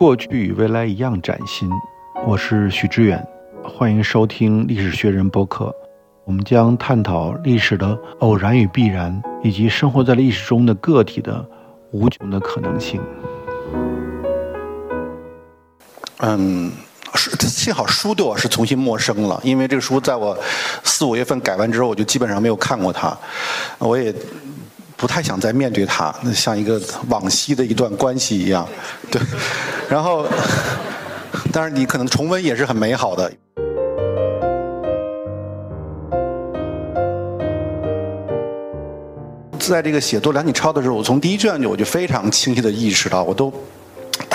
过去与未来一样崭新。我是许知远，欢迎收听历史学人播客。我们将探讨历史的偶然与必然，以及生活在历史中的个体的无穷的可能性。嗯，幸好书对我是重新陌生了，因为这个书在我四五月份改完之后，我就基本上没有看过它，我也不太想再面对他，那像一个往昔的一段关系一样，对。然后，但是你可能重温也是很美好的。在这个写作梁启超的时候，我从第一卷就我就非常清晰的意识到，我都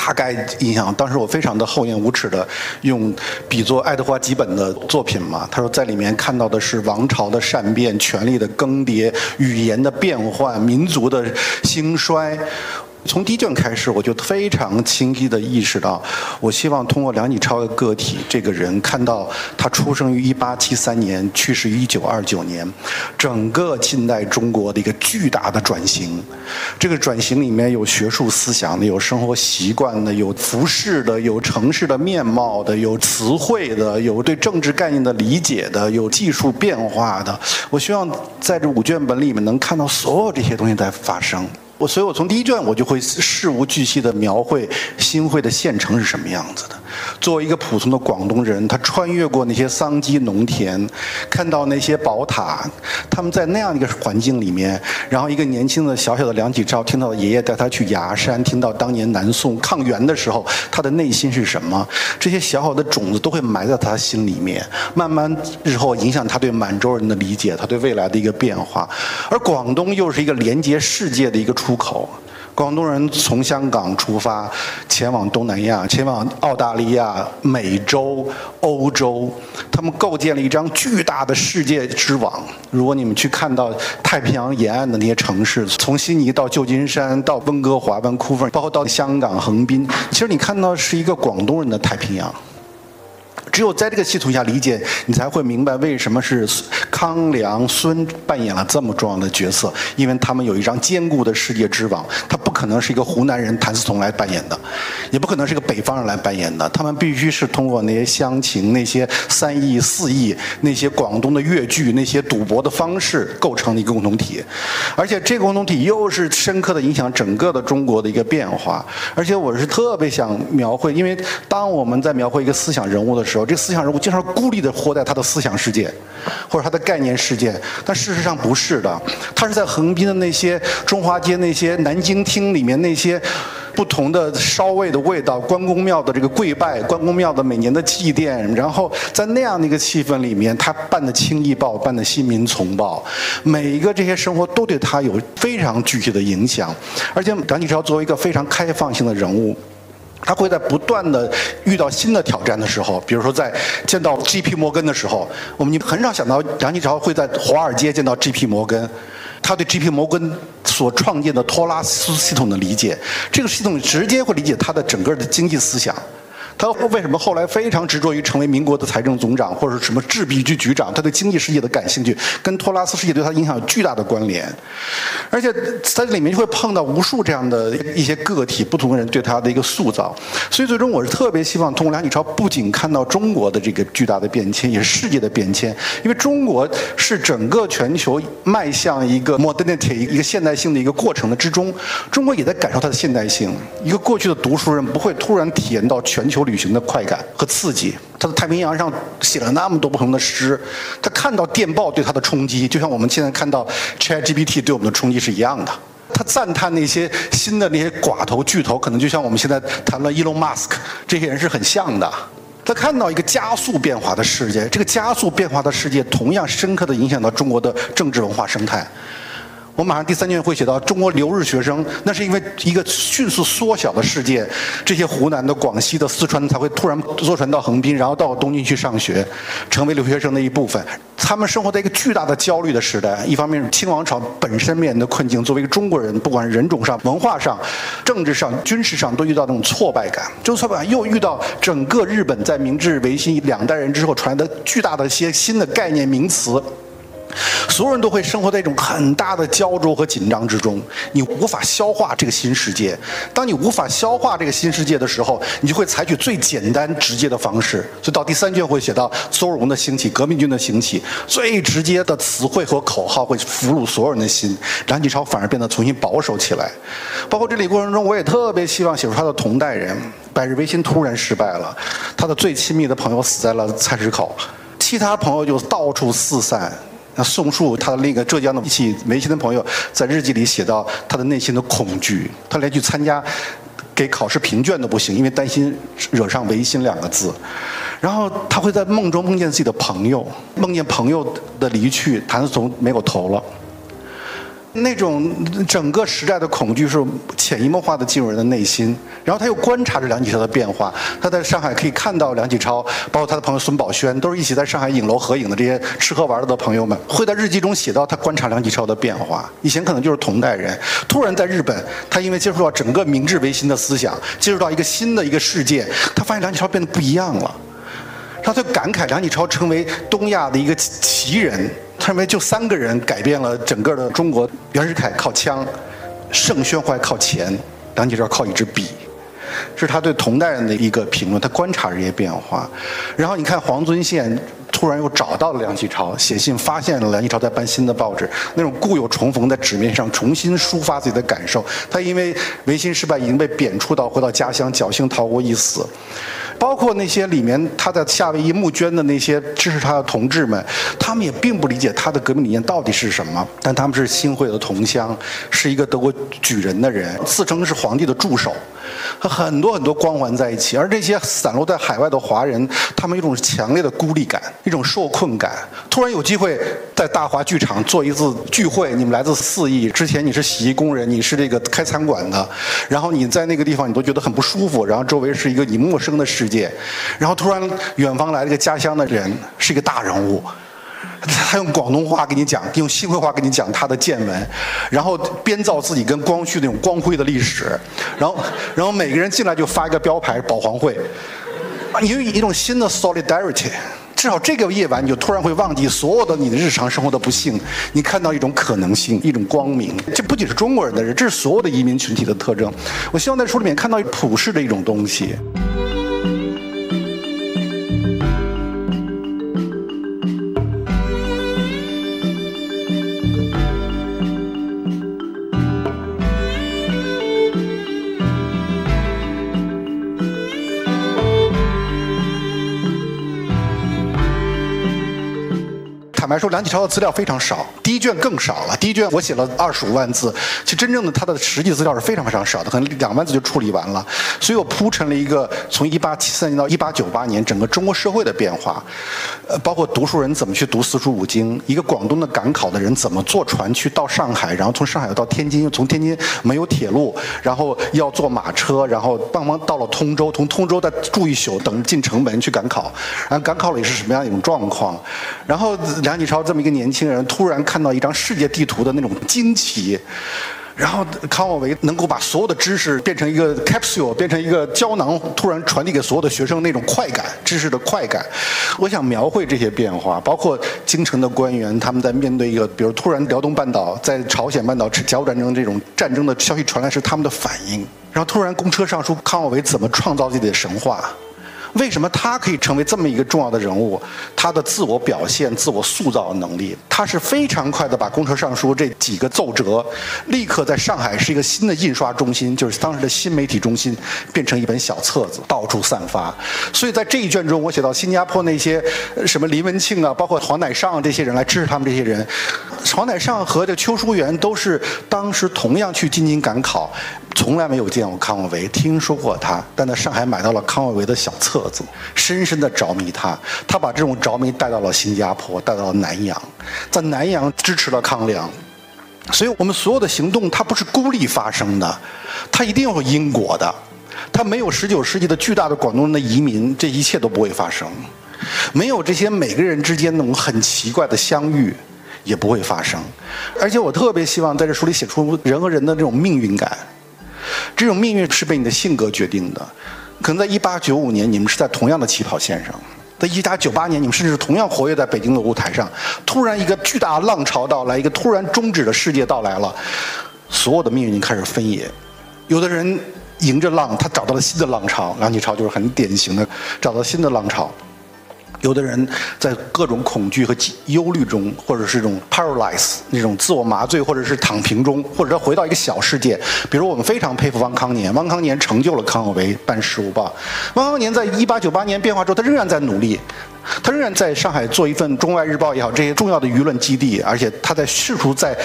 大概印象，当时我非常的厚颜无耻的用比作爱德华吉本的作品嘛，他说在里面看到的是王朝的善变、权力的更迭、语言的变换、民族的兴衰。从第一卷开始，我就非常清晰地意识到，我希望通过梁启超的个体这个人，看到他出生于一八七三年，去世于一九二九年，整个近代中国的一个巨大的转型。这个转型里面有学术思想的，有生活习惯的，有服饰的，有城市的面貌的，有词汇的，有对政治概念的理解的，有技术变化的。我希望在这五卷本里面能看到所有这些东西在发生。我所以，我从第一卷我就会事无巨细的描绘新会的县城是什么样子的。作为一个普通的广东人，他穿越过那些桑基农田，看到那些宝塔，他们在那样一个环境里面，然后一个年轻的小小的梁启超听到爷爷带他去崖山，听到当年南宋抗元的时候，他的内心是什么？这些小小的种子都会埋在他心里面，慢慢日后影响他对满洲人的理解，他对未来的一个变化。而广东又是一个连接世界的一个。出口，广东人从香港出发，前往东南亚，前往澳大利亚、美洲、欧洲，他们构建了一张巨大的世界之网。如果你们去看到太平洋沿岸的那些城市，从悉尼到旧金山，到温哥华、温库珀，包括到香港横滨，其实你看到是一个广东人的太平洋。只有在这个系统下理解，你才会明白为什么是康梁孙扮演了这么重要的角色，因为他们有一张坚固的世界之网，他不可能是一个湖南人谭嗣同来扮演的，也不可能是一个北方人来扮演的，他们必须是通过那些乡情、那些三义四义、那些广东的粤剧、那些赌博的方式构成的一个共同体，而且这个共同体又是深刻的影响整个的中国的一个变化，而且我是特别想描绘，因为当我们在描绘一个思想人物的时候。这思想人物经常孤立的活在他的思想世界，或者他的概念世界，但事实上不是的。他是在横滨的那些中华街、那些南京厅里面那些不同的烧味的味道，关公庙的这个跪拜，关公庙的每年的祭奠，然后在那样的一个气氛里面，他办的《清义报》，办的《新民丛报》，每一个这些生活都对他有非常具体的影响。而且梁启超作为一个非常开放性的人物。他会在不断的遇到新的挑战的时候，比如说在见到 G.P. 摩根的时候，我们你很少想到梁启超会在华尔街见到 G.P. 摩根，他对 G.P. 摩根所创建的托拉斯系统的理解，这个系统直接会理解他的整个的经济思想。他为什么后来非常执着于成为民国的财政总长或者什么制币局局长？他对经济世界的感兴趣，跟托拉斯世界对他影响有巨大的关联。而且在这里面就会碰到无数这样的一些个体，不同的人对他的一个塑造。所以最终我是特别希望通过梁启超，不仅看到中国的这个巨大的变迁，也是世界的变迁。因为中国是整个全球迈向一个 modernity 一个现代性的一个过程的之中，中国也在感受它的现代性。一个过去的读书人不会突然体验到全球。旅行的快感和刺激，他在太平洋上写了那么多不同的诗，他看到电报对他的冲击，就像我们现在看到 ChatGPT 对我们的冲击是一样的。他赞叹那些新的那些寡头巨头，可能就像我们现在谈论 Elon Musk 这些人是很像的。他看到一个加速变化的世界，这个加速变化的世界同样深刻的影响到中国的政治文化生态。我马上第三卷会写到中国留日学生，那是因为一个迅速缩小的世界，这些湖南的、广西的、四川才会突然坐船到横滨，然后到东京去上学，成为留学生的一部分。他们生活在一个巨大的焦虑的时代，一方面是清王朝本身面临的困境，作为一个中国人，不管是人种上、文化上、政治上、军事上，都遇到那种挫败感。这种挫败感又遇到整个日本在明治维新两代人之后传来的巨大的一些新的概念名词。所有人都会生活在一种很大的焦灼和紧张之中，你无法消化这个新世界。当你无法消化这个新世界的时候，你就会采取最简单直接的方式。所以到第三卷会写到邹容的兴起、革命军的兴起，最直接的词汇和口号会俘虏所有人的心。梁启超反而变得重新保守起来。包括这里过程中，我也特别希望写出他的同代人。百日维新突然失败了，他的最亲密的朋友死在了菜市口，其他朋友就到处四散。那宋树，他的那个浙江的一起维新的朋友，在日记里写到他的内心的恐惧，他连去参加给考试评卷都不行，因为担心惹上“违心”两个字。然后他会在梦中梦见自己的朋友，梦见朋友的离去，谭嗣同没有头了。那种整个时代的恐惧是潜移默化的进入人的内心，然后他又观察着梁启超的变化。他在上海可以看到梁启超，包括他的朋友孙宝轩，都是一起在上海影楼合影的这些吃喝玩乐的朋友们，会在日记中写到他观察梁启超的变化。以前可能就是同代人，突然在日本，他因为接触到整个明治维新的思想，接触到一个新的一个世界，他发现梁启超变得不一样了。他就感慨梁启超成为东亚的一个奇人。他认为就三个人改变了整个的中国：袁世凯靠枪，盛宣怀靠钱，梁启超靠一支笔。是他对同代人的一个评论。他观察这些变化，然后你看黄遵宪突然又找到了梁启超，写信发现了梁启超在办新的报纸，那种故友重逢在纸面上重新抒发自己的感受。他因为维新失败已经被贬黜到回到家乡，侥幸逃过一死。包括那些里面他在夏威夷募捐的那些支持他的同志们，他们也并不理解他的革命理念到底是什么，但他们是新会的同乡，是一个德国举人的人，自称是皇帝的助手，和很多很多光环在一起。而这些散落在海外的华人，他们有一种强烈的孤立感，一种受困感。突然有机会在大华剧场做一次聚会，你们来自四邑，之前你是洗衣工人，你是这个开餐馆的，然后你在那个地方你都觉得很不舒服，然后周围是一个你陌生的世。世界，然后突然远方来了一个家乡的人，是一个大人物，他用广东话给你讲，用新会话给你讲他的见闻，然后编造自己跟光绪那种光辉的历史，然后然后每个人进来就发一个标牌保皇会，你有一种新的 solidarity，至少这个夜晚你就突然会忘记所有的你的日常生活的不幸，你看到一种可能性，一种光明。这不仅是中国人的人，这是所有的移民群体的特征。我希望在书里面看到普世的一种东西。来说，梁启超的资料非常少，第一卷更少了。第一卷我写了二十五万字，其实真正的它的实际资料是非常非常少的，可能两万字就处理完了。所以我铺成了一个从一八七三年到一八九八年整个中国社会的变化，呃，包括读书人怎么去读四书五经，一个广东的赶考的人怎么坐船去到上海，然后从上海到天津，从天津没有铁路，然后要坐马车，然后帮忙到了通州，从通州再住一宿，等进城门去赶考，然后赶考里是什么样一种状况，然后。梁启超这么一个年轻人，突然看看到一张世界地图的那种惊奇，然后康有为能够把所有的知识变成一个 capsule，变成一个胶囊，突然传递给所有的学生那种快感，知识的快感。我想描绘这些变化，包括京城的官员他们在面对一个，比如突然辽东半岛在朝鲜半岛甲午战争这种战争的消息传来时他们的反应，然后突然公车上书康有为怎么创造自己的神话。为什么他可以成为这么一个重要的人物？他的自我表现、自我塑造能力，他是非常快的把《公车上书》这几个奏折，立刻在上海是一个新的印刷中心，就是当时的新媒体中心，变成一本小册子，到处散发。所以在这一卷中，我写到新加坡那些什么林文庆啊，包括黄乃尚这些人来支持他们这些人。黄乃尚和这邱淑媛都是当时同样去进京赶考。从来没有见过康有为，听说过他，但在上海买到了康有为的小册子，深深的着迷他。他把这种着迷带到了新加坡，带到了南洋，在南洋支持了康梁。所以我们所有的行动，它不是孤立发生的，它一定有因果的。它没有十九世纪的巨大的广东人的移民，这一切都不会发生；没有这些每个人之间那种很奇怪的相遇，也不会发生。而且我特别希望在这书里写出人和人的这种命运感。这种命运是被你的性格决定的，可能在一八九五年，你们是在同样的起跑线上，在一八九八年，你们甚至同样活跃在北京的舞台上，突然一个巨大的浪潮到来，一个突然终止的世界到来了，所有的命运开始分野。有的人迎着浪，他找到了新的浪潮，梁启超就是很典型的找到新的浪潮。有的人在各种恐惧和忧虑中，或者是这种 paralyze 那种自我麻醉，或者是躺平中，或者说回到一个小世界。比如我们非常佩服汪康年，汪康年成就了康有为办《时务报》。汪康年在一八九八年变化之后，他仍然在努力，他仍然在上海做一份《中外日报》也好，这些重要的舆论基地，而且他在试图在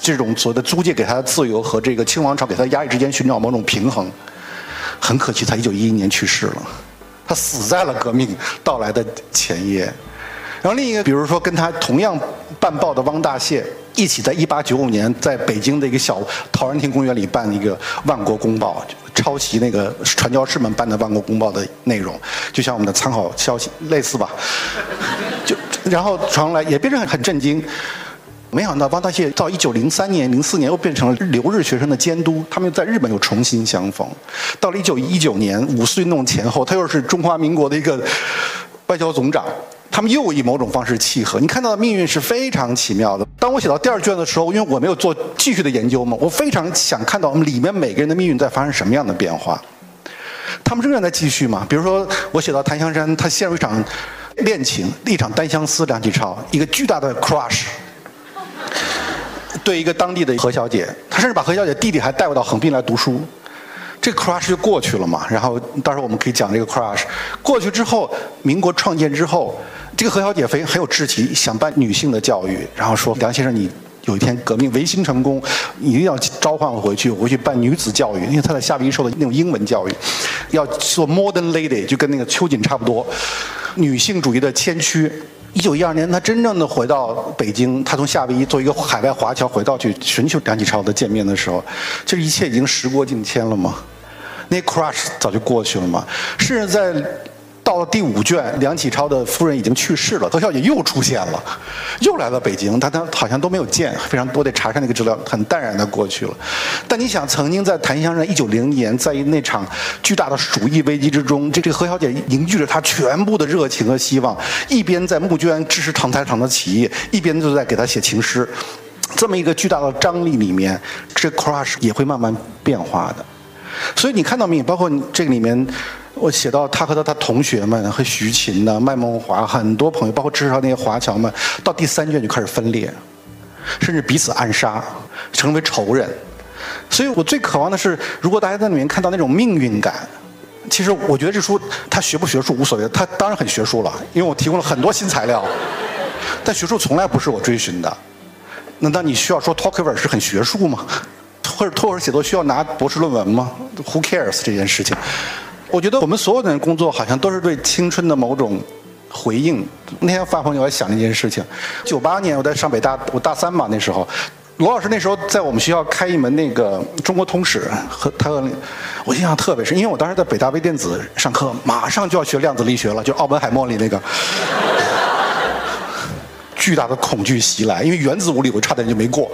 这种所谓的租界给他的自由和这个清王朝给他的压力之间寻找某种平衡。很可惜，他一九一一年去世了。他死在了革命到来的前夜，然后另一个，比如说跟他同样办报的汪大燮，一起在一八九五年在北京的一个小陶然亭公园里办一个《万国公报》，抄袭那个传教士们办的《万国公报》的内容，就像我们的参考消息类似吧，就然后传来也变成很震惊。没想到汪大燮到一九零三年、零四年又变成了留日学生的监督，他们又在日本又重新相逢。到了一九一九年五四运动前后，他又是中华民国的一个外交总长，他们又以某种方式契合。你看到的命运是非常奇妙的。当我写到第二卷的时候，因为我没有做继续的研究嘛，我非常想看到我们里面每个人的命运在发生什么样的变化。他们仍然在继续嘛？比如说，我写到谭香山，他陷入一场恋情，一场单相思，梁启超一个巨大的 crush。对一个当地的何小姐，他甚至把何小姐弟弟还带回到横滨来读书，这个 crush 就过去了嘛。然后到时候我们可以讲这个 crush 过去之后，民国创建之后，这个何小姐非很有志气，想办女性的教育，然后说梁先生，你有一天革命维新成功，你一定要召唤我回去，我回去办女子教育，因为他在夏威夷受的那种英文教育，要做 modern lady，就跟那个秋瑾差不多，女性主义的先驱。一九一二年，他真正的回到北京，他从夏威夷做一个海外华侨回到去寻求梁启超的见面的时候，这一切已经时过境迁了嘛？那 crush 早就过去了嘛？甚至在。到第五卷，梁启超的夫人已经去世了，何小姐又出现了，又来到北京，但她好像都没有见，非常多得查看那个资料，很淡然的过去了。但你想，曾经在檀香山一九零年，在那场巨大的鼠疫危机之中，这这何小姐凝聚着她全部的热情和希望，一边在募捐支持唐台厂的企业，一边就在给她写情诗。这么一个巨大的张力里面，这 crush 也会慢慢变化的。所以你看到没有？包括这个里面。我写到他和他他同学们和徐勤的麦梦华很多朋友，包括支持他那些华侨们，到第三卷就开始分裂，甚至彼此暗杀，成为仇人。所以我最渴望的是，如果大家在里面看到那种命运感，其实我觉得这书它学不学术无所谓，它当然很学术了，因为我提供了很多新材料。但学术从来不是我追寻的。难道你需要说 Tocqueville 是很学术吗？或者托尔写作需要拿博士论文吗？Who cares 这件事情？我觉得我们所有的人工作好像都是对青春的某种回应。那天发朋友还想了一件事情：九八年我在上北大，我大三嘛那时候，罗老师那时候在我们学校开一门那个中国通史，和他和我印象特别深，因为我当时在北大微电子上课，马上就要学量子力学了，就奥本海默里那个，巨大的恐惧袭来，因为原子物理我差点就没过。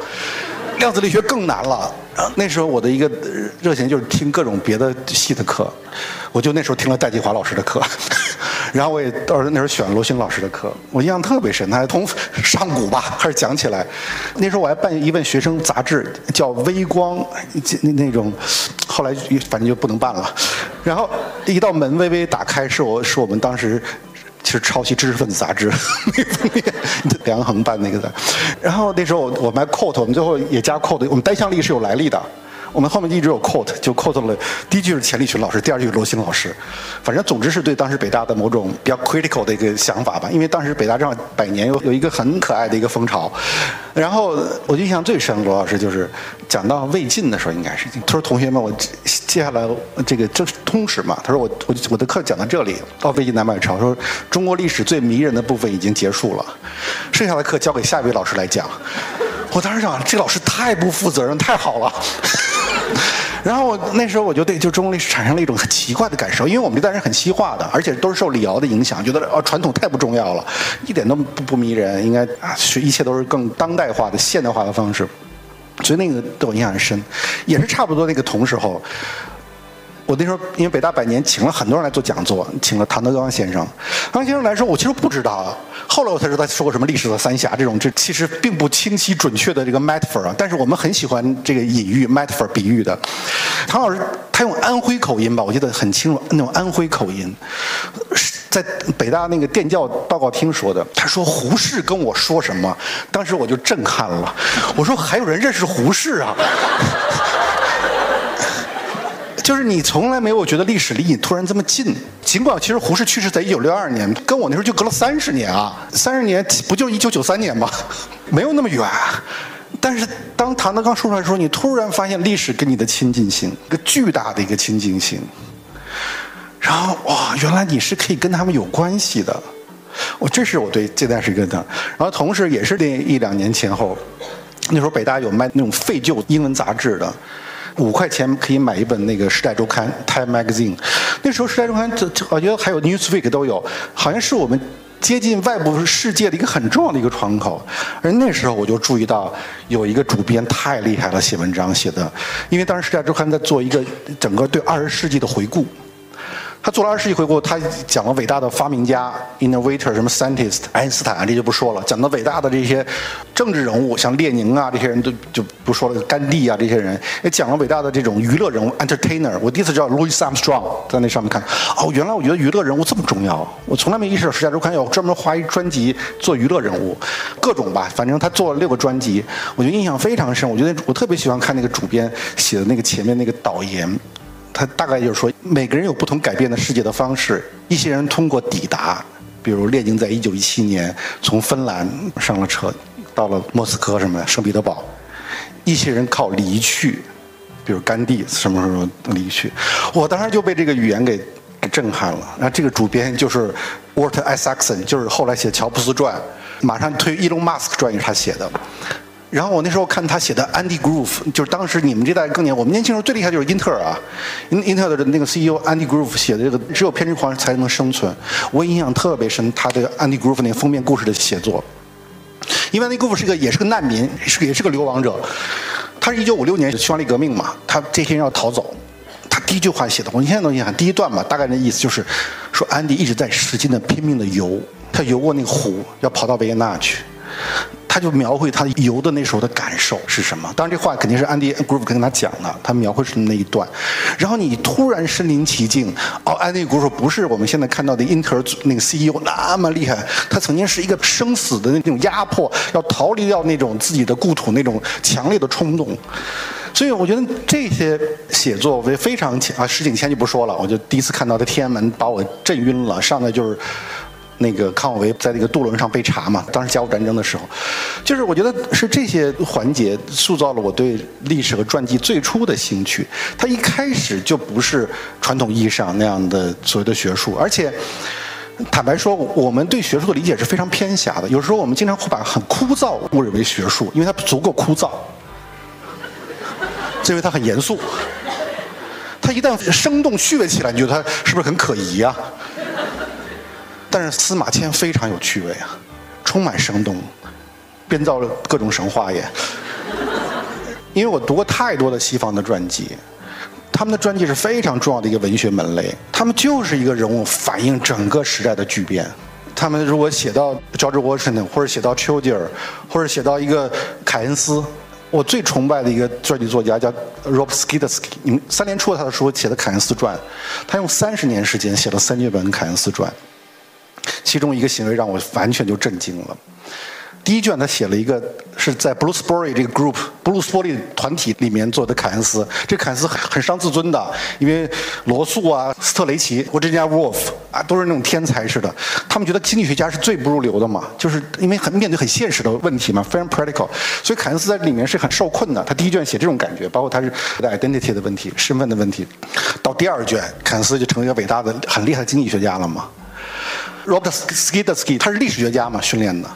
量子力学更难了。那时候我的一个热情就是听各种别的系的课，我就那时候听了戴季华老师的课，然后我也到时候那时候选罗星老师的课，我印象特别深。他还从上古吧开始讲起来。那时候我还办一份学生杂志，叫《微光》，那那种，后来反正就不能办了。然后一道门微微打开，是我是我们当时。其实抄袭知识分子杂志 那封面，梁恒办那个的。然后那时候我我卖 quote，我们最后也加 quote，我们单向力是有来历的。我们后面一直有 quote，就 quote 了第一句是钱理群老师，第二句是罗新老师。反正总之是对当时北大的某种比较 critical 的一个想法吧。因为当时北大正好百年有有一个很可爱的一个风潮。然后我印象最深，罗老师就是讲到魏晋的时候，应该是他说同学们，我接下来这个这是通史嘛？他说我我我的课讲到这里，到魏晋南北朝，说中国历史最迷人的部分已经结束了，剩下的课交给下一位老师来讲。我当时想，这老师太不负责任，太好了。然后我那时候我就对就中国历史产生了一种很奇怪的感受，因为我们这代人很西化的，而且都是受李敖的影响，觉得哦传统太不重要了，一点都不不迷人，应该啊是一切都是更当代化的现代化的方式，所以那个对我印象很深，也是差不多那个同时候，我那时候因为北大百年请了很多人来做讲座，请了唐德刚先生。唐先生来说，我其实不知道啊，后来我才知道他说过什么历史的三峡这种，这其实并不清晰准确的这个 metaphor 啊。但是我们很喜欢这个隐喻 metaphor 比喻的。唐老师他用安徽口音吧，我记得很清楚，那种安徽口音，在北大那个电教报告厅说的。他说胡适跟我说什么，当时我就震撼了。我说还有人认识胡适啊？就是你从来没有觉得历史离你突然这么近，尽管其实胡适去世在一九六二年，跟我那时候就隔了三十年啊，三十年不就一九九三年吗？没有那么远。但是当唐德刚说出来的时候，你突然发现历史跟你的亲近性，一个巨大的一个亲近性。然后哇，原来你是可以跟他们有关系的。我这是我对这段时间的。然后同时也是那一两年前后，那时候北大有卖那种废旧英文杂志的。五块钱可以买一本那个《时代周刊》（Time Magazine）。那时候《时代周刊》这我觉得还有《Newsweek》都有，好像是我们接近外部世界的一个很重要的一个窗口。而那时候我就注意到有一个主编太厉害了，写文章写的，因为当时《时代周刊》在做一个整个对二十世纪的回顾。他做了二十世纪回顾，他讲了伟大的发明家，innovator，什么 scientist，爱因斯坦啊，这就不说了。讲到伟大的这些政治人物，像列宁啊，这些人都就不说了。甘地啊，这些人也讲了伟大的这种娱乐人物，entertainer。我第一次知道 Louis Armstrong 在那上面看，哦，原来我觉得娱乐人物这么重要。我从来没意识到《时代周刊》要专门花一专辑做娱乐人物，各种吧，反正他做了六个专辑，我觉得印象非常深。我觉得我特别喜欢看那个主编写的那个前面那个导言。他大概就是说，每个人有不同改变的世界的方式。一些人通过抵达，比如列宁在一九一七年从芬兰上了车，到了莫斯科什么的圣彼得堡；一些人靠离去，比如甘地什么时候离去。我当时就被这个语言给震撼了。然后这个主编就是 Walter S. A. X. A.，就是后来写乔布斯传，马上推 Elon Musk 传也是他写的。然后我那时候看他写的 Andy Grove，就是当时你们这代更年，我们年轻时候最厉害就是英特尔啊，英英特尔的那个 CEO Andy Grove 写的这个只有偏执狂才能生存，我印象特别深，他这个 Andy Grove 那个封面故事的写作，因为 Andy Grove 是个也是个难民，是也是个流亡者，他是一九五六年匈牙利革命嘛，他这些人要逃走，他第一句话写的，我现在都印象，第一段吧，大概的意思就是说安迪一直在使劲的拼命的游，他游过那个湖，要跑到维也纳去。他就描绘他游的那时候的感受是什么？当然，这话肯定是安迪 group 跟他讲的。他描绘是那一段，然后你突然身临其境。哦，安迪 Groove 不是我们现在看到的英特尔那个 CEO 那么厉害，他曾经是一个生死的那种压迫，要逃离掉那种自己的故土那种强烈的冲动。所以我觉得这些写作为非常强啊，石景谦就不说了，我就第一次看到的天安门把我震晕了，上来就是。那个康有为在那个渡轮上被查嘛，当时甲午战争的时候，就是我觉得是这些环节塑造了我对历史和传记最初的兴趣。它一开始就不是传统意义上那样的所谓的学术，而且坦白说，我们对学术的理解是非常偏狭的。有时候我们经常会把很枯燥误认为学术，因为它足够枯燥，因为它很严肃。它一旦生动趣味起来，你觉得它是不是很可疑啊？但是司马迁非常有趣味啊，充满生动，编造了各种神话也。因为我读过太多的西方的传记，他们的传记是非常重要的一个文学门类，他们就是一个人物反映整个时代的巨变。他们如果写到 George Washington，或者写到丘吉尔，或者写到一个凯恩斯，我最崇拜的一个传记作家叫 Rob s k i d s k 你们三联出了他的书写的凯恩斯传，他用三十年时间写了三卷本凯恩斯传。其中一个行为让我完全就震惊了。第一卷他写了一个是在 Bluesbury 这个 group Bluesbury 团体里面做的凯恩斯，这凯恩斯很很伤自尊的，因为罗素啊、斯特雷奇或者人家 Wolf 啊都是那种天才似的，他们觉得经济学家是最不入流的嘛，就是因为很面对很现实的问题嘛，非常 practical，所以凯恩斯在里面是很受困的。他第一卷写这种感觉，包括他是 identity 的问题、身份的问题，到第二卷凯恩斯就成为一个伟大的、很厉害的经济学家了嘛。Robert s k i d s k i 他是历史学家嘛，训练的。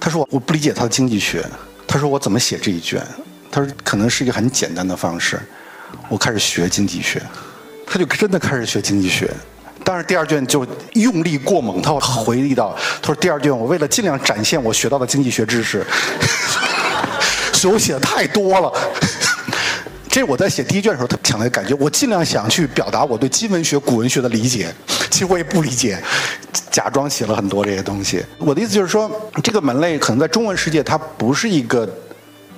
他说我不理解他的经济学。他说我怎么写这一卷？他说可能是一个很简单的方式。我开始学经济学，他就真的开始学经济学。但是第二卷就用力过猛，他回忆到，他说第二卷我为了尽量展现我学到的经济学知识，所以我写的太多了。这我在写第一卷的时候特强烈的感觉。我尽量想去表达我对今文学、古文学的理解，其实我也不理解，假装写了很多这些东西。我的意思就是说，这个门类可能在中文世界它不是一个。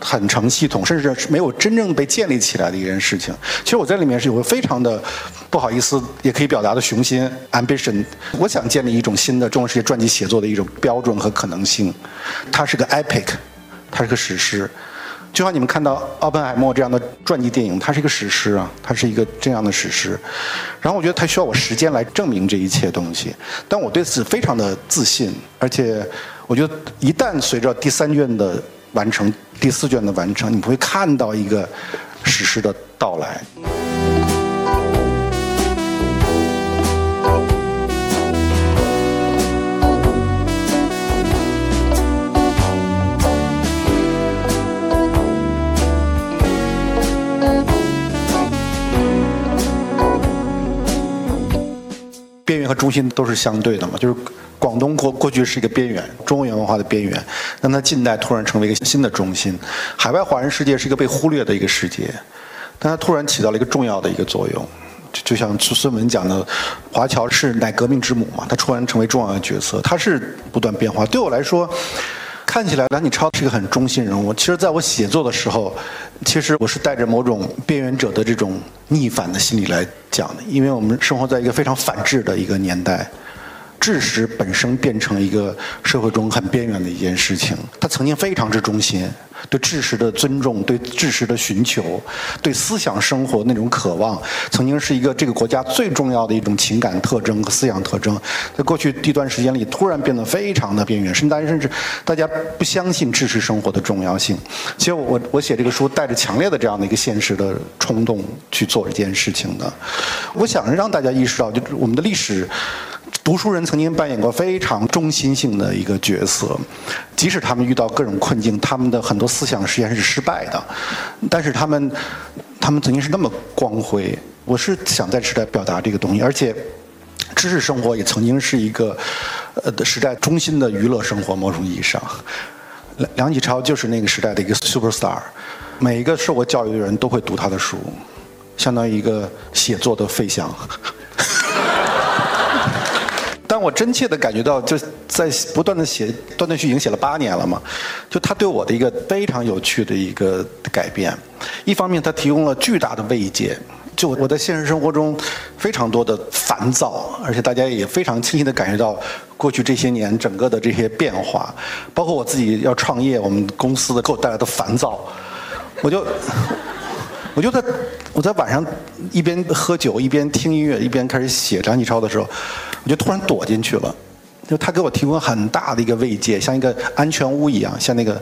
很成系统，甚至是没有真正被建立起来的一件事情。其实我在里面是有个非常的不好意思，也可以表达的雄心 （ambition）。我想建立一种新的中国世界传记写作的一种标准和可能性。它是个 epic，它是个史诗。就像你们看到奥本海默这样的传记电影，它是一个史诗啊，它是一个这样的史诗。然后我觉得它需要我时间来证明这一切东西，但我对此非常的自信，而且我觉得一旦随着第三卷的。完成第四卷的完成，你会看到一个史诗的到来。边缘和中心都是相对的嘛，就是。广东过过去是一个边缘，中原文化的边缘，但它近代突然成为一个新的中心。海外华人世界是一个被忽略的一个世界，但它突然起到了一个重要的一个作用。就就像孙文讲的，华侨是乃革命之母嘛，它突然成为重要的角色，它是不断变化。对我来说。看起来梁启超是一个很中心人物。其实，在我写作的时候，其实我是带着某种边缘者的这种逆反的心理来讲的，因为我们生活在一个非常反智的一个年代。智识本身变成一个社会中很边缘的一件事情。他曾经非常之中心，对知识的尊重，对知识的寻求，对思想生活那种渴望，曾经是一个这个国家最重要的一种情感特征和思想特征。在过去一段时间里，突然变得非常的边缘，甚至甚至大家不相信知识生活的重要性。其实我我写这个书带着强烈的这样的一个现实的冲动去做这件事情的。我想让大家意识到，就是我们的历史。读书人曾经扮演过非常中心性的一个角色，即使他们遇到各种困境，他们的很多思想实验是失败的，但是他们，他们曾经是那么光辉。我是想在时代表达这个东西，而且，知识生活也曾经是一个，呃，时代中心的娱乐生活。某种意义上，梁梁启超就是那个时代的一个 super star，每一个受过教育的人都会读他的书，相当于一个写作的费翔。但我真切的感觉到，就在不断的写断断续续写了八年了嘛，就他对我的一个非常有趣的一个改变。一方面，他提供了巨大的慰藉，就我在现实生活中非常多的烦躁，而且大家也非常清晰的感觉到过去这些年整个的这些变化，包括我自己要创业，我们公司的给我带来的烦躁，我就我就在我在晚上一边喝酒一边听音乐一边开始写张启超的时候。我就突然躲进去了，就他给我提供很大的一个慰藉，像一个安全屋一样，像那个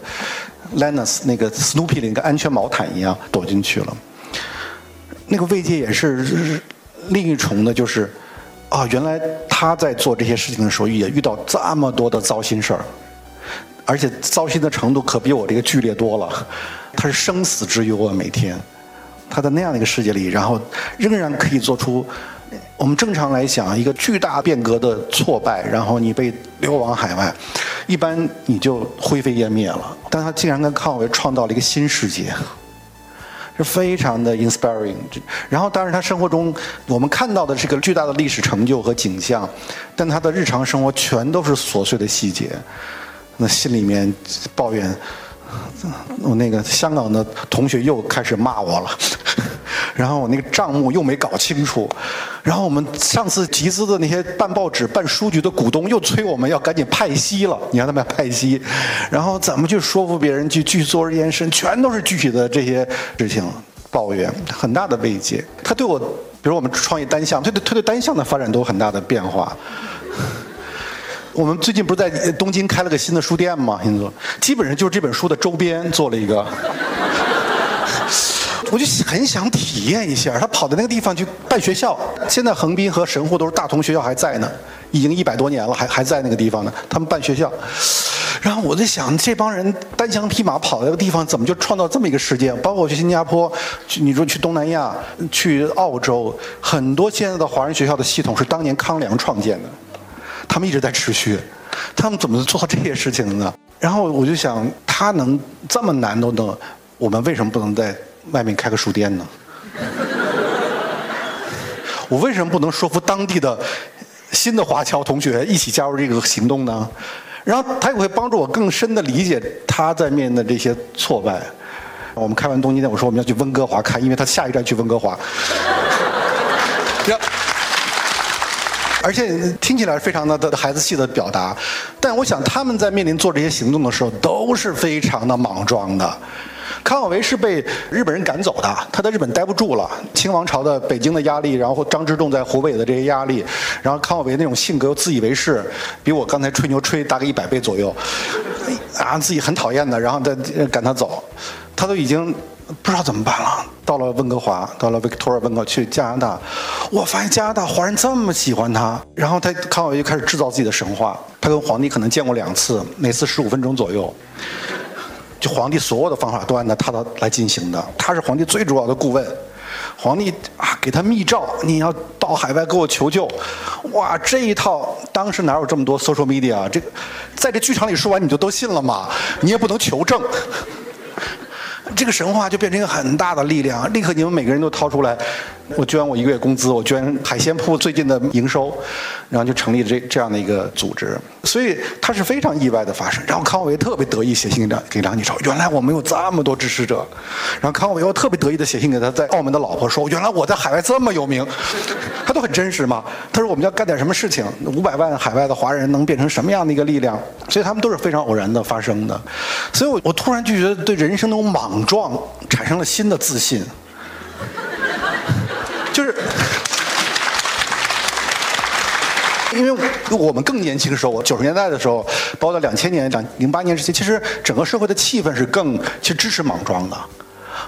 Lenus 那个 Snoopy 的一个安全毛毯一样躲进去了。那个慰藉也是另一重的，就是啊，原来他在做这些事情的时候也遇到这么多的糟心事儿，而且糟心的程度可比我这个剧烈多了。他是生死之忧啊，每天他在那样的一个世界里，然后仍然可以做出。我们正常来讲，一个巨大变革的挫败，然后你被流亡海外，一般你就灰飞烟灭了。但他竟然跟康维创造了一个新世界，是非常的 inspiring。然后，当然他生活中我们看到的是个巨大的历史成就和景象，但他的日常生活全都是琐碎的细节。那心里面抱怨，我那个香港的同学又开始骂我了。然后我那个账目又没搞清楚，然后我们上次集资的那些办报纸、办书局的股东又催我们要赶紧派息了，你让他们派息，然后怎么去说服别人去继续做这件事，全都是具体的这些事情抱怨，很大的慰藉。他对我，比如我们创业单项，他对他对单项的发展都有很大的变化。我们最近不是在东京开了个新的书店吗？现在基本上就是这本书的周边做了一个。我就很想体验一下，他跑到那个地方去办学校。现在横滨和神户都是大同学校还在呢，已经一百多年了，还还在那个地方呢。他们办学校，然后我在想，这帮人单枪匹马跑到那个地方，怎么就创造这么一个世界？包括我去新加坡，去你说去东南亚，去澳洲，很多现在的华人学校的系统是当年康梁创建的，他们一直在持续，他们怎么做这些事情呢？然后我就想，他能这么难都能，我们为什么不能在？外面开个书店呢？我为什么不能说服当地的新的华侨同学一起加入这个行动呢？然后他也会帮助我更深的理解他在面的这些挫败。我们开完东京店，我说我们要去温哥华看，因为他下一站去温哥华。而且听起来非常的的孩子气的表达，但我想他们在面临做这些行动的时候都是非常的莽撞的。康有为是被日本人赶走的，他在日本待不住了。清王朝的北京的压力，然后张之洞在湖北的这些压力，然后康有为那种性格又自以为是，比我刚才吹牛吹大概一百倍左右，啊，自己很讨厌的，然后再赶他走，他都已经。不知道怎么办了。到了温哥华，到了 Victoria 温哥去加拿大，我发现加拿大华人这么喜欢他。然后他康有为就开始制造自己的神话。他跟皇帝可能见过两次，每次十五分钟左右。就皇帝所有的方法都按照他的来进行的。他是皇帝最主要的顾问。皇帝啊，给他密诏，你要到海外给我求救。哇，这一套当时哪有这么多 social media？这个在这剧场里说完你就都信了吗？你也不能求证。这个神话就变成一个很大的力量，立刻你们每个人都掏出来，我捐我一个月工资，我捐海鲜铺最近的营收，然后就成立了这这样的一个组织。所以它是非常意外的发生。然后康有为特别得意写信给梁给梁启超，原来我们有这么多支持者。然后康有为又特别得意的写信给他在澳门的老婆说，原来我在海外这么有名。他都很真实嘛。他说我们要干点什么事情，五百万海外的华人能变成什么样的一个力量？所以他们都是非常偶然的发生的。所以我我突然就觉得对人生那种莽撞产生了新的自信，就是。因为我们更年轻的时候，我九十年代的时候，包括两千年、两零八年之前，其实整个社会的气氛是更其实支持莽撞的。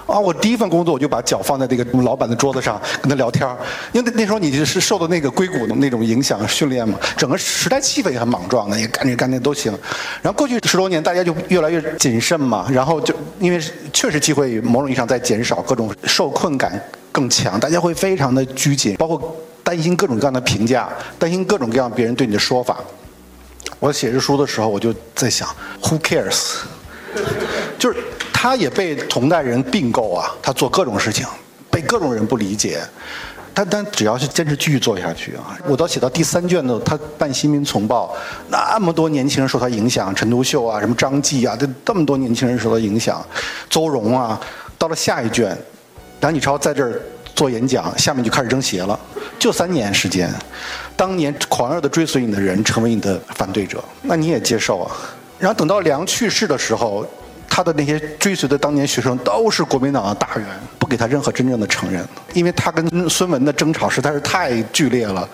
啊，我第一份工作我就把脚放在这个老板的桌子上跟他聊天因为那时候你就是受的那个硅谷的那种影响训练嘛，整个时代气氛也很莽撞的，也干这干那都行。然后过去十多年，大家就越来越谨慎嘛，然后就因为确实机会某种意义上在减少，各种受困感更强，大家会非常的拘谨，包括。担心各种各样的评价，担心各种各样别人对你的说法。我写这书的时候，我就在想，Who cares？就是他也被同代人并购啊，他做各种事情，被各种人不理解。但但只要是坚持继续做下去啊，我到写到第三卷的他办《新民丛报》，那么多年轻人受他影响，陈独秀啊，什么张继啊，这这么多年轻人受他影响，邹容啊，到了下一卷，梁启超在这儿。做演讲，下面就开始扔鞋了，就三年时间。当年狂热的追随你的人成为你的反对者，那你也接受啊？然后等到梁去世的时候，他的那些追随的当年学生都是国民党的大员，不给他任何真正的承认，因为他跟孙文的争吵实在是太剧烈了，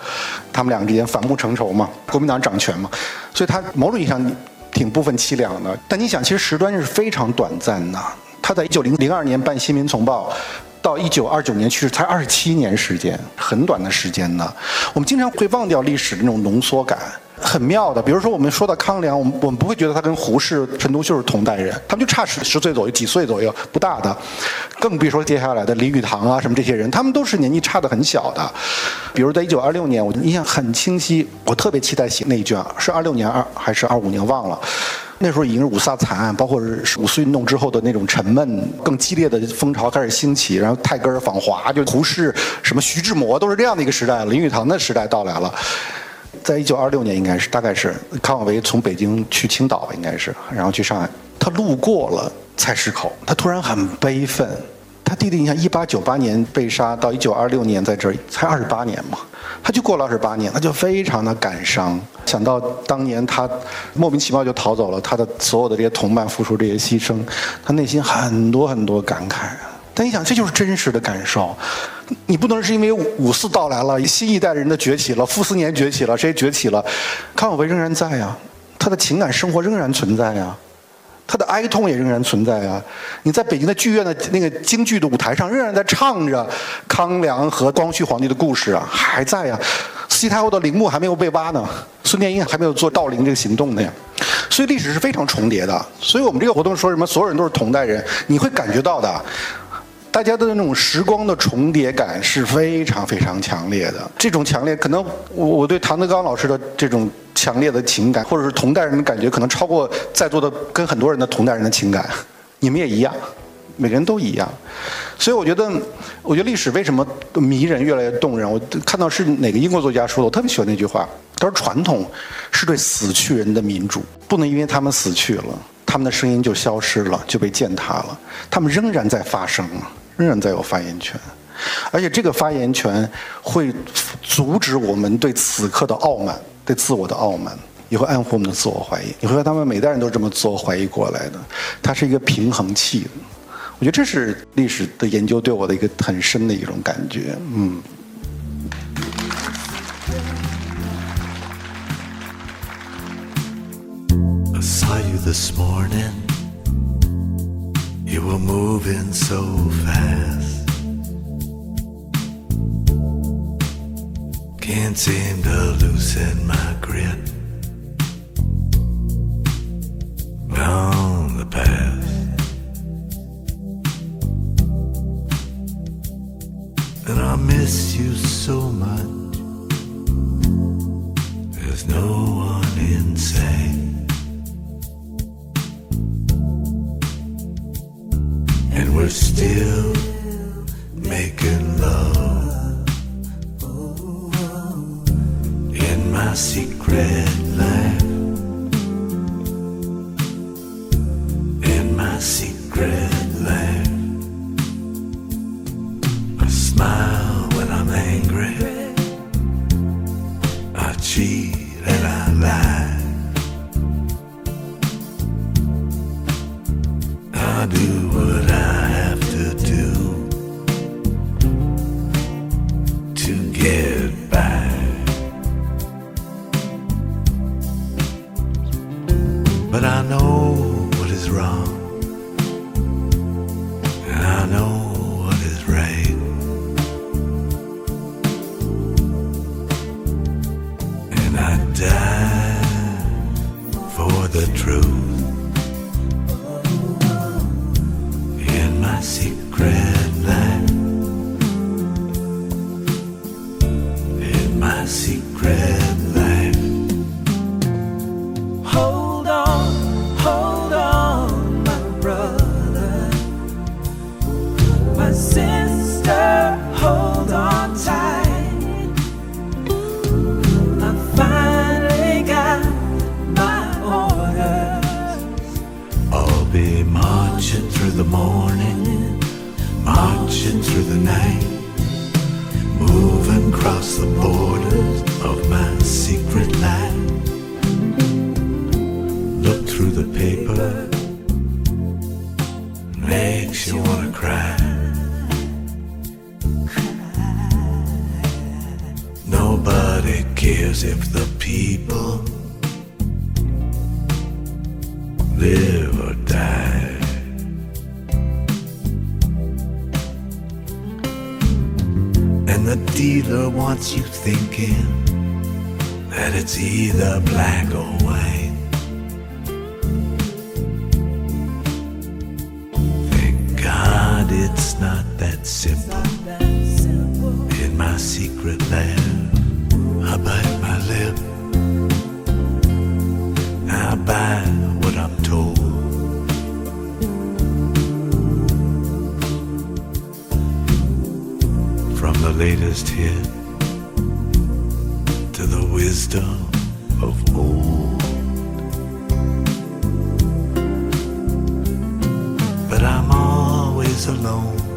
他们两个之间反目成仇嘛，国民党掌权嘛，所以他某种意义上挺部分凄凉的。但你想，其实时端是非常短暂的。他在一九零零二年办《新民丛报》。到一九二九年去世，才二十七年时间，很短的时间呢。我们经常会忘掉历史的那种浓缩感，很妙的。比如说，我们说到康梁，我们我们不会觉得他跟胡适、陈独秀是同代人，他们就差十十岁左右，几岁左右，不大的。更别说接下来的李语堂啊，什么这些人，他们都是年纪差的很小的。比如在一九二六年，我印象很清晰，我特别期待写那一卷，是二六年二还是二五年忘了。那时候已经是五卅惨案，包括五四运动之后的那种沉闷、更激烈的风潮开始兴起，然后泰戈尔访华，就胡适、什么徐志摩都是这样的一个时代，林语堂的时代到来了。在一九二六年，应该是大概是康有为从北京去青岛，应该是，然后去上海，他路过了菜市口，他突然很悲愤。他弟弟，你看，一八九八年被杀，到一九二六年在这儿才二十八年嘛，他就过了二十八年，他就非常的感伤。想到当年他莫名其妙就逃走了，他的所有的这些同伴付出这些牺牲，他内心很多很多感慨。但你想，这就是真实的感受。你不能是因为五四到来了，新一代人的崛起了，傅斯年崛起了，谁崛起了？康有为仍然在呀，他的情感生活仍然存在呀。他的哀痛也仍然存在啊！你在北京的剧院的那个京剧的舞台上，仍然在唱着康梁和光绪皇帝的故事啊，还在呀。慈禧太后的陵墓还没有被挖呢，孙殿英还没有做盗陵这个行动呢呀。所以历史是非常重叠的。所以我们这个活动说什么，所有人都是同代人，你会感觉到的。大家的那种时光的重叠感是非常非常强烈的。这种强烈，可能我我对唐德刚老师的这种强烈的情感，或者是同代人的感觉，可能超过在座的跟很多人的同代人的情感。你们也一样，每个人都一样。所以我觉得，我觉得历史为什么迷人，越来越动人？我看到是哪个英国作家说的，我特别喜欢那句话。他说：“传统是对死去人的民主，不能因为他们死去了，他们的声音就消失了，就被践踏了。他们仍然在发声，仍然在有发言权，而且这个发言权会阻止我们对此刻的傲慢，对自我的傲慢，也会暗护我们的自我怀疑。你会发现，他们每代人都这么自我怀疑过来的。它是一个平衡器。我觉得这是历史的研究对我的一个很深的一种感觉。嗯。” Saw you this morning. You were moving so fast. Can't seem to loosen my grip on the past. And I miss you so much. The paper, makes you wanna cry. Nobody cares if the people live or die. And the dealer wants you thinking that it's either black or white. Alone,